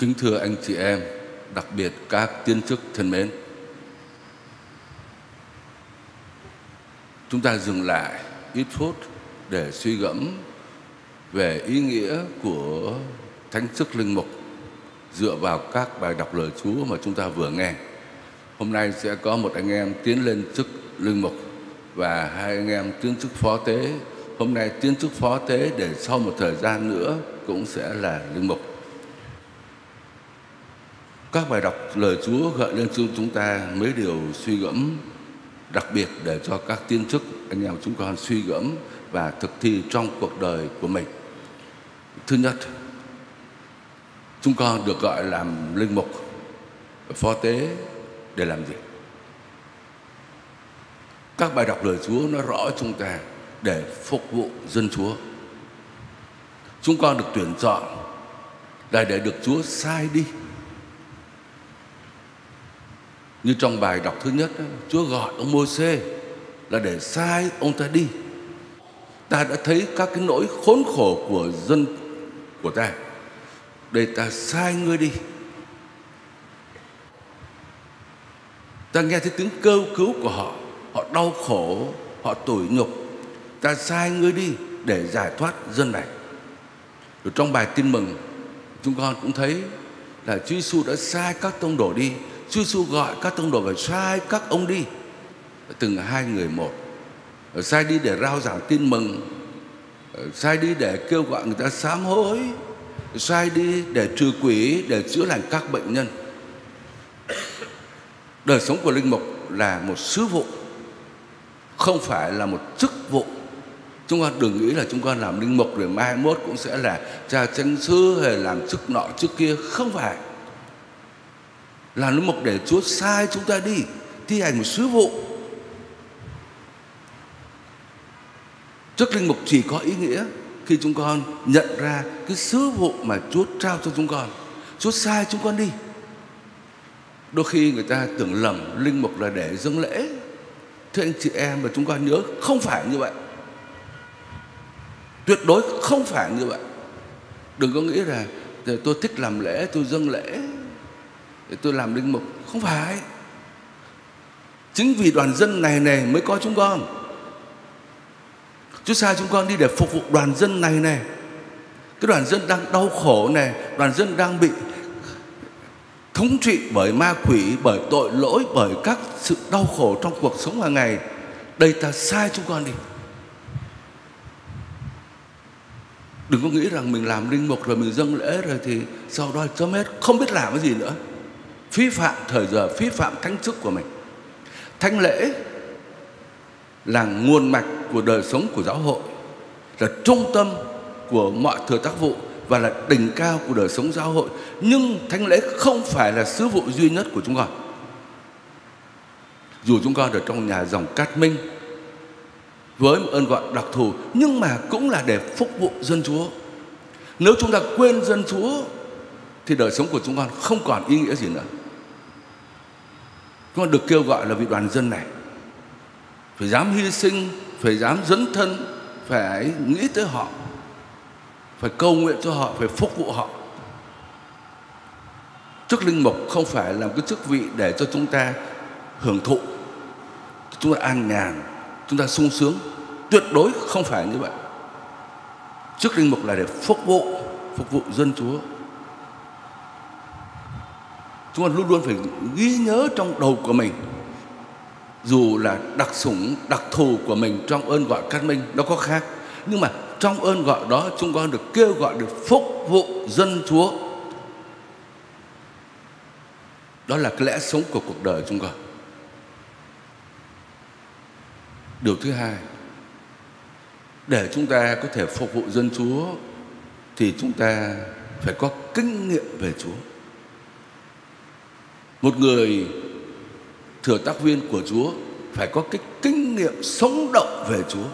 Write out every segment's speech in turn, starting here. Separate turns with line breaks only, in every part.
Kính thưa anh chị em, đặc biệt các tiên chức thân mến. Chúng ta dừng lại ít phút để suy gẫm về ý nghĩa của thánh chức linh mục dựa vào các bài đọc lời Chúa mà chúng ta vừa nghe. Hôm nay sẽ có một anh em tiến lên chức linh mục và hai anh em tiến chức phó tế. Hôm nay tiến chức phó tế để sau một thời gian nữa cũng sẽ là linh mục. Các bài đọc lời Chúa gợi lên cho chúng ta mấy điều suy gẫm đặc biệt để cho các tiên chức anh em chúng con suy gẫm và thực thi trong cuộc đời của mình. Thứ nhất, chúng con được gọi làm linh mục, phó tế để làm gì? Các bài đọc lời Chúa nó rõ chúng ta để phục vụ dân Chúa. Chúng con được tuyển chọn là để được Chúa sai đi như trong bài đọc thứ nhất Chúa gọi ông Môi-se là để sai ông ta đi. Ta đã thấy các cái nỗi khốn khổ của dân, của ta. Để ta sai ngươi đi. Ta nghe thấy tiếng kêu cứu của họ. Họ đau khổ, họ tủi nhục. Ta sai ngươi đi để giải thoát dân này. Rồi trong bài tin mừng, chúng con cũng thấy là Chúa Giêsu đã sai các tông đồ đi. Chúa Giêsu gọi các tông đồ phải sai các ông đi. Từng hai người một ờ, sai đi để rao giảng tin mừng. Ờ, sai đi để kêu gọi người ta sám hối. Sai đi để trừ quỷ, để chữa lành các bệnh nhân. Đời sống của linh mục là một sứ vụ, không phải là một chức vụ. Chúng con đừng nghĩ là chúng con làm linh mục rồi mai mốt cũng sẽ là cha chánh sứ hay làm chức nọ, chức kia. Không phải là linh mục để Chúa sai chúng ta đi, thi hành một sứ vụ. Chức linh mục chỉ có ý nghĩa khi chúng con nhận ra cái sứ vụ mà Chúa trao cho chúng con. Chúa sai chúng con đi. Đôi khi người ta tưởng lầm linh mục là để dâng lễ. Thưa anh chị em và chúng con nhớ, không phải như vậy. Tuyệt đối không phải như vậy. Đừng có nghĩ là tôi thích làm lễ, tôi dâng lễ để tôi làm linh mục. Không phải. Chính vì đoàn dân này này mới có chúng con. Chúa sai chúng con đi để phục vụ đoàn dân này này. Cái đoàn dân đang đau khổ này, đoàn dân đang bị thống trị bởi ma quỷ, bởi tội lỗi, bởi các sự đau khổ trong cuộc sống hàng ngày. Đây ta sai chúng con đi. Đừng có nghĩ rằng mình làm linh mục rồi mình dâng lễ rồi thì sau đó chấm hết. Không biết làm cái gì nữa phí phạm thời giờ, phí phạm thánh chức của mình. Thánh lễ là nguồn mạch của đời sống của giáo hội, là trung tâm của mọi thừa tác vụ và là đỉnh cao của đời sống giáo hội. Nhưng thánh lễ không phải là sứ vụ duy nhất của chúng con. Dù chúng con ở trong nhà dòng cát minh với một ơn gọi đặc thù, nhưng mà cũng là để phục vụ dân chúa. Nếu chúng ta quên dân chúa, thì đời sống của chúng con không còn ý nghĩa gì nữa chúng ta được kêu gọi là vị đoàn dân này. Phải dám hy sinh, phải dám dấn thân, phải nghĩ tới họ, phải cầu nguyện cho họ, phải phục vụ họ. Chức linh mục không phải là cái chức vị để cho chúng ta hưởng thụ, chúng ta an nhàn, chúng ta sung sướng. Tuyệt đối không phải như vậy. Chức linh mục là để phục vụ phục vụ dân chúa chúng ta luôn luôn phải ghi nhớ trong đầu của mình. Dù là đặc sủng, đặc thù của mình trong ơn gọi cát minh, nó có khác. Nhưng mà trong ơn gọi đó, chúng con được kêu gọi được phục vụ dân chúa. Đó là cái lẽ sống của cuộc đời chúng con. Điều thứ hai, để chúng ta có thể phục vụ dân chúa, thì chúng ta phải có kinh nghiệm về chúa một người thừa tác viên của Chúa phải có cái kinh nghiệm sống động về Chúa.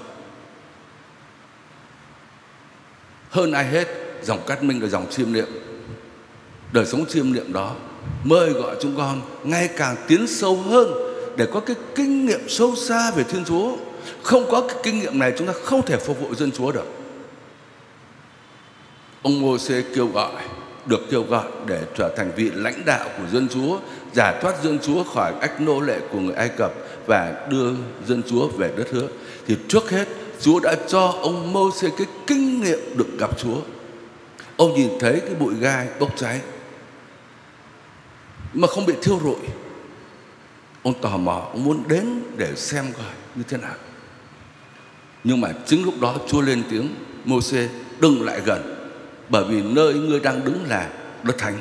Hơn ai hết, dòng cát minh là dòng chiêm niệm. Đời sống chiêm niệm đó mời gọi chúng con ngày càng tiến sâu hơn để có cái kinh nghiệm sâu xa về Thiên Chúa. Không có cái kinh nghiệm này chúng ta không thể phục vụ dân Chúa được. Ông Mô-xê kêu gọi được kêu gọi để trở thành vị lãnh đạo của dân Chúa, giải thoát dân Chúa khỏi ách nô lệ của người Ai Cập và đưa dân Chúa về đất hứa. Thì trước hết Chúa đã cho ông Mô-xê cái kinh nghiệm được gặp Chúa. Ông nhìn thấy cái bụi gai bốc cháy mà không bị thiêu rụi. Ông tò mò, ông muốn đến để xem coi như thế nào. Nhưng mà chính lúc đó Chúa lên tiếng, Mô-xê đừng lại gần bởi vì nơi ngươi đang đứng là đất thánh.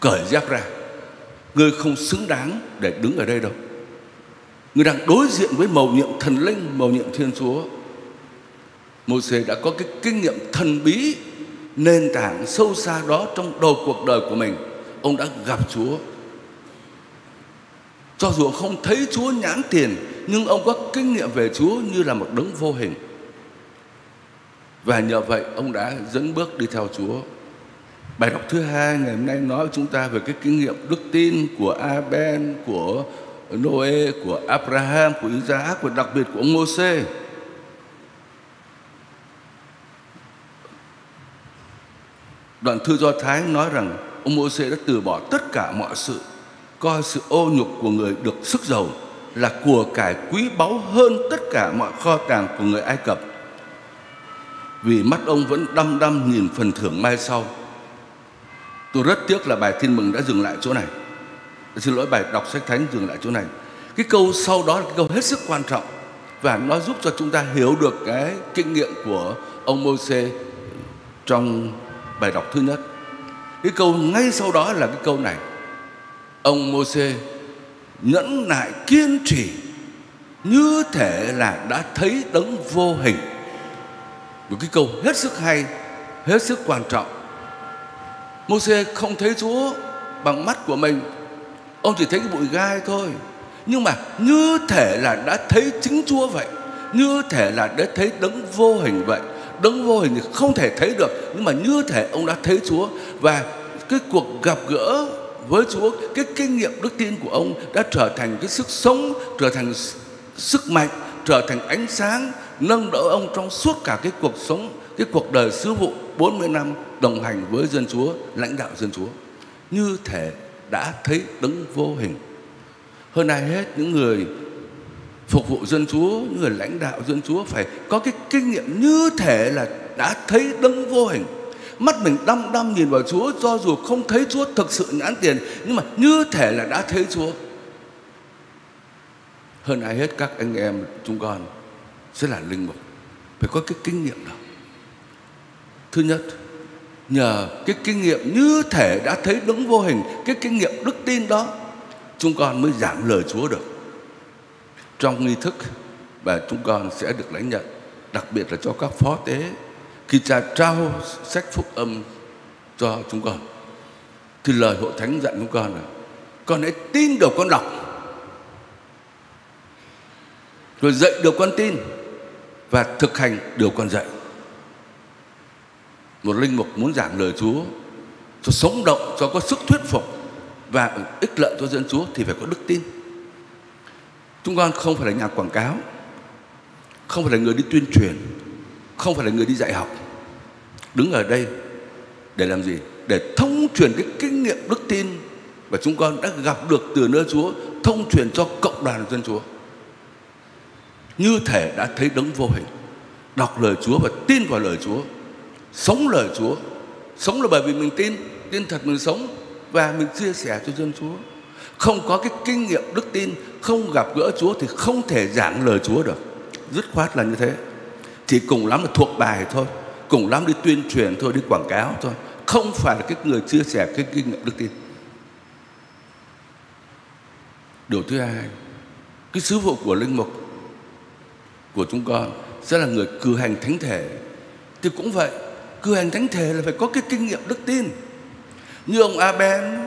Cởi dép ra. Ngươi không xứng đáng để đứng ở đây đâu. Ngươi đang đối diện với mầu nhiệm thần linh, mầu nhiệm thiên chúa. Mô đã có cái kinh nghiệm thần bí, nền tảng sâu xa đó trong đầu cuộc đời của mình. Ông đã gặp chúa. Cho dù không thấy chúa nhãn tiền, nhưng ông có kinh nghiệm về chúa như là một đấng vô hình và nhờ vậy ông đã dẫn bước đi theo Chúa. Bài đọc thứ hai ngày hôm nay nói với chúng ta về cái kinh nghiệm đức tin của Aben, của Noe, của Abraham, của Isaac và đặc biệt của ông Moses. Đoạn thư Do Thái nói rằng ông Moses đã từ bỏ tất cả mọi sự, coi sự ô nhục của người được sức giàu là của cải quý báu hơn tất cả mọi kho tàng của người Ai Cập vì mắt ông vẫn đăm đăm nhìn phần thưởng mai sau. Tôi rất tiếc là bài tin mừng đã dừng lại chỗ này. Xin lỗi bài đọc sách thánh dừng lại chỗ này. Cái câu sau đó là cái câu hết sức quan trọng và nó giúp cho chúng ta hiểu được cái kinh nghiệm của ông Môse trong bài đọc thứ nhất. Cái câu ngay sau đó là cái câu này. Ông Môse nhẫn nại kiên trì như thể là đã thấy đấng vô hình một cái câu hết sức hay, hết sức quan trọng. Môse không thấy Chúa bằng mắt của mình. Ông chỉ thấy cái bụi gai thôi. Nhưng mà như thể là đã thấy chính Chúa vậy. Như thể là đã thấy đấng vô hình vậy. Đấng vô hình thì không thể thấy được, nhưng mà như thể ông đã thấy Chúa. Và cái cuộc gặp gỡ với Chúa, cái kinh nghiệm đức tin của ông đã trở thành cái sức sống, trở thành sức mạnh trở thành ánh sáng nâng đỡ ông trong suốt cả cái cuộc sống, cái cuộc đời sứ vụ 40 năm đồng hành với dân Chúa, lãnh đạo dân Chúa. Như thể đã thấy đấng vô hình. Hơn ai hết những người phục vụ dân Chúa, những người lãnh đạo dân Chúa phải có cái kinh nghiệm như thể là đã thấy đấng vô hình. Mắt mình đăm đăm nhìn vào Chúa cho dù không thấy Chúa thực sự nhãn tiền nhưng mà như thể là đã thấy Chúa. Hơn ai hết, các anh em chúng con sẽ là linh mục. Phải có cái kinh nghiệm đó thứ nhất, nhờ cái kinh nghiệm như thể đã thấy đúng vô hình, cái kinh nghiệm đức tin đó chúng con mới giảng lời Chúa được. Trong nghi thức và chúng con sẽ được lãnh nhận, đặc biệt là cho các phó tế, khi cha trao sách phúc âm cho chúng con thì lời hội thánh dặn chúng con là, con hãy tin điều con đọc rồi dạy điều con tin và thực hành điều con dạy. Một linh mục muốn giảng lời Chúa cho sống động, cho có sức thuyết phục và ích lợi cho dân Chúa thì phải có đức tin. Chúng con không phải là nhà quảng cáo, không phải là người đi tuyên truyền, không phải là người đi dạy học. Đứng ở đây để làm gì? Để thông truyền cái kinh nghiệm đức tin mà chúng con đã gặp được từ nơi Chúa thông truyền cho cộng đoàn dân Chúa như thể đã thấy đấng vô hình. Đọc lời Chúa và tin vào lời Chúa. Sống lời Chúa. Sống là bởi vì mình tin. Tin thật mình sống và mình chia sẻ cho dân Chúa. Không có cái kinh nghiệm, đức tin, không gặp gỡ Chúa thì không thể giảng lời Chúa được. Dứt khoát là như thế. Chỉ cùng lắm là thuộc bài thôi. Cùng lắm đi tuyên truyền thôi, đi quảng cáo thôi. Không phải là cái người chia sẻ cái kinh nghiệm, đức tin. Điều thứ hai, cái sứ vụ của linh mục của chúng con sẽ là người cử hành thánh thể. Thì cũng vậy, cử hành thánh thể là phải có cái kinh nghiệm đức tin. Như ông Aben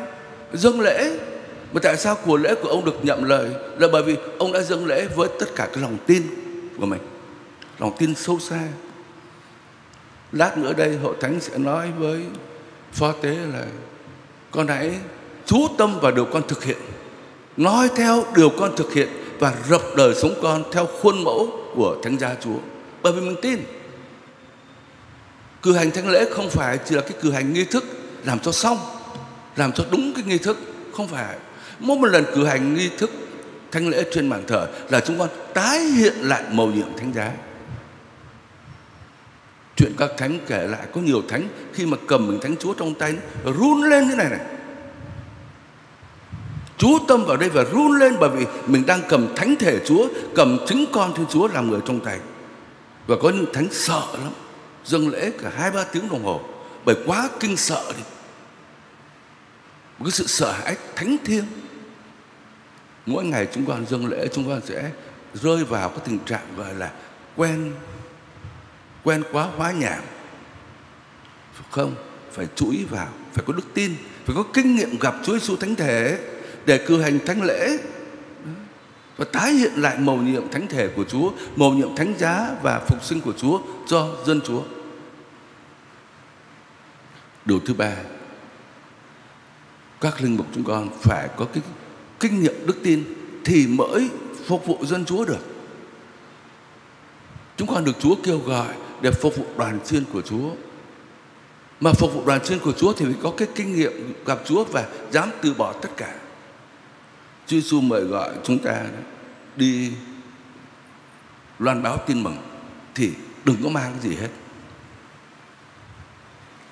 dâng lễ, mà tại sao của lễ của ông được nhậm lời? Là bởi vì ông đã dâng lễ với tất cả cái lòng tin của mình, lòng tin sâu xa. Lát nữa đây, hội thánh sẽ nói với phó tế là, con hãy chú tâm vào điều con thực hiện. Nói theo điều con thực hiện và rập đời sống con theo khuôn mẫu của thánh gia Chúa. Bởi vì mình tin, cử hành thánh lễ không phải chỉ là cái cử hành nghi thức làm cho xong, làm cho đúng cái nghi thức, không phải. Mỗi một lần cử hành nghi thức, thánh lễ trên bàn thờ là chúng con tái hiện lại mầu nhiệm thánh giá. Chuyện các thánh kể lại, có nhiều thánh khi mà cầm mình thánh chúa trong tay, run lên thế này này chú tâm vào đây và run lên bởi vì mình đang cầm thánh thể chúa, cầm chính con thiên chúa làm người trong tay. Và có những thánh sợ lắm, dâng lễ cả hai ba tiếng đồng hồ, bởi quá kinh sợ đi. Một cái sự sợ hãi thánh thiêng. Mỗi ngày chúng con dâng lễ, chúng con sẽ rơi vào cái tình trạng gọi là quen quen quá hóa nhảm. Không? Phải chú ý vào, phải có đức tin, phải có kinh nghiệm gặp Chúa Giêsu thánh thể để cử hành thánh lễ và tái hiện lại mầu nhiệm thánh thể của Chúa, mầu nhiệm thánh giá và phục sinh của Chúa cho dân Chúa. Điều thứ ba, các linh mục chúng con phải có cái kinh nghiệm đức tin thì mới phục vụ dân Chúa được. Chúng con được Chúa kêu gọi để phục vụ đoàn chiên của Chúa. Mà phục vụ đoàn chiên của Chúa thì phải có cái kinh nghiệm gặp Chúa và dám từ bỏ tất cả. Chúa Giêsu mời gọi chúng ta đi loan báo tin mừng thì đừng có mang cái gì hết.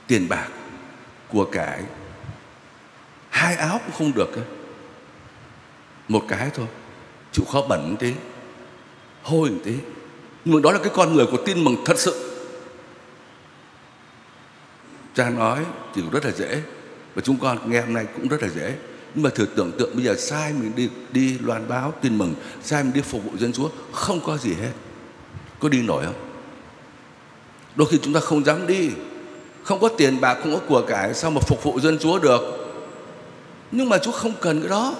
Tiền bạc, của cải, hai áo cũng không được. Một cái thôi, chịu khó bẩn một tí, hôi một tí. Nhưng mà đó là cái con người của tin mừng thật sự. Cha nói thì cũng rất là dễ và chúng con nghe hôm nay cũng rất là dễ nhưng mà thử tưởng tượng, bây giờ sai mình đi đi loan báo, tin mừng, sai mình đi phục vụ dân chúa, không có gì hết. Có đi nổi không? Đôi khi chúng ta không dám đi. Không có tiền bạc, không có của cải, sao mà phục vụ dân chúa được? Nhưng mà chúa không cần cái đó.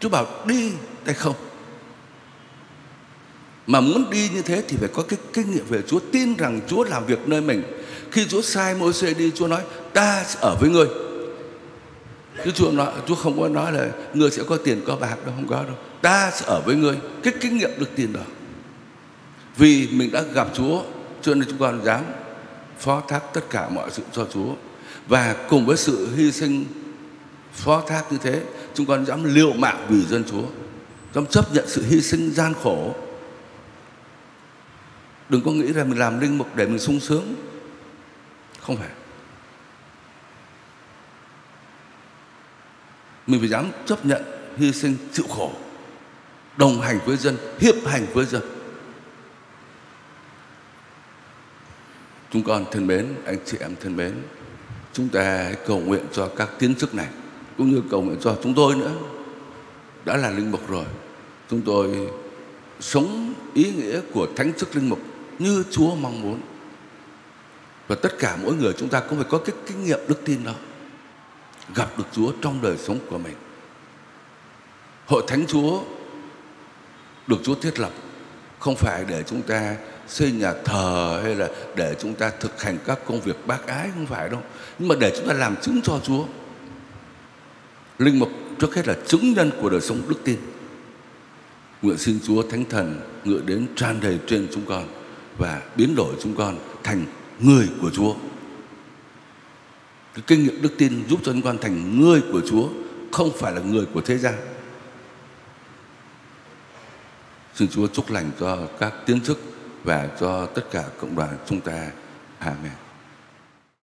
Chúa bảo, đi hay không. Mà muốn đi như thế thì phải có cái kinh nghiệm về Chúa, tin rằng Chúa làm việc nơi mình khi Chúa sai Môi-se đi, Chúa nói, ta sẽ ở với ngươi. Chứ Chúa nói, Chúa không có nói là ngươi sẽ có tiền có bạc đâu, không có đâu. Ta sẽ ở với ngươi. Cái kinh nghiệm được tiền đó. Vì mình đã gặp Chúa, cho nên chúng con dám phó thác tất cả mọi sự cho Chúa. Và cùng với sự hy sinh phó thác như thế, chúng con dám liều mạng vì dân Chúa. Dám chấp nhận sự hy sinh gian khổ. Đừng có nghĩ là mình làm linh mục để mình sung sướng không phải mình phải dám chấp nhận hy sinh chịu khổ, đồng hành với dân, hiệp hành với dân. Chúng con thân mến, anh chị em thân mến, chúng ta hãy cầu nguyện cho các tiến chức này, cũng như cầu nguyện cho chúng tôi nữa. Đã là linh mục rồi, chúng tôi sống ý nghĩa của thánh chức linh mục như Chúa mong muốn và tất cả mỗi người chúng ta cũng phải có cái kinh nghiệm đức tin đó. Gặp được Chúa trong đời sống của mình. Hội thánh Chúa được Chúa thiết lập không phải để chúng ta xây nhà thờ hay là để chúng ta thực hành các công việc bác ái, không phải đâu. Nhưng mà để chúng ta làm chứng cho Chúa. Linh mục trước hết là chứng nhân của đời sống đức tin. Nguyện xin Chúa Thánh Thần ngựa đến tràn đầy trên chúng con và biến đổi chúng con thành người của Chúa. Cái kinh nghiệm đức tin giúp cho chúng con thành người của Chúa, không phải là người của thế gian. Xin Chúa chúc lành cho các tiến chức và cho tất cả cộng đoàn chúng ta. Amen.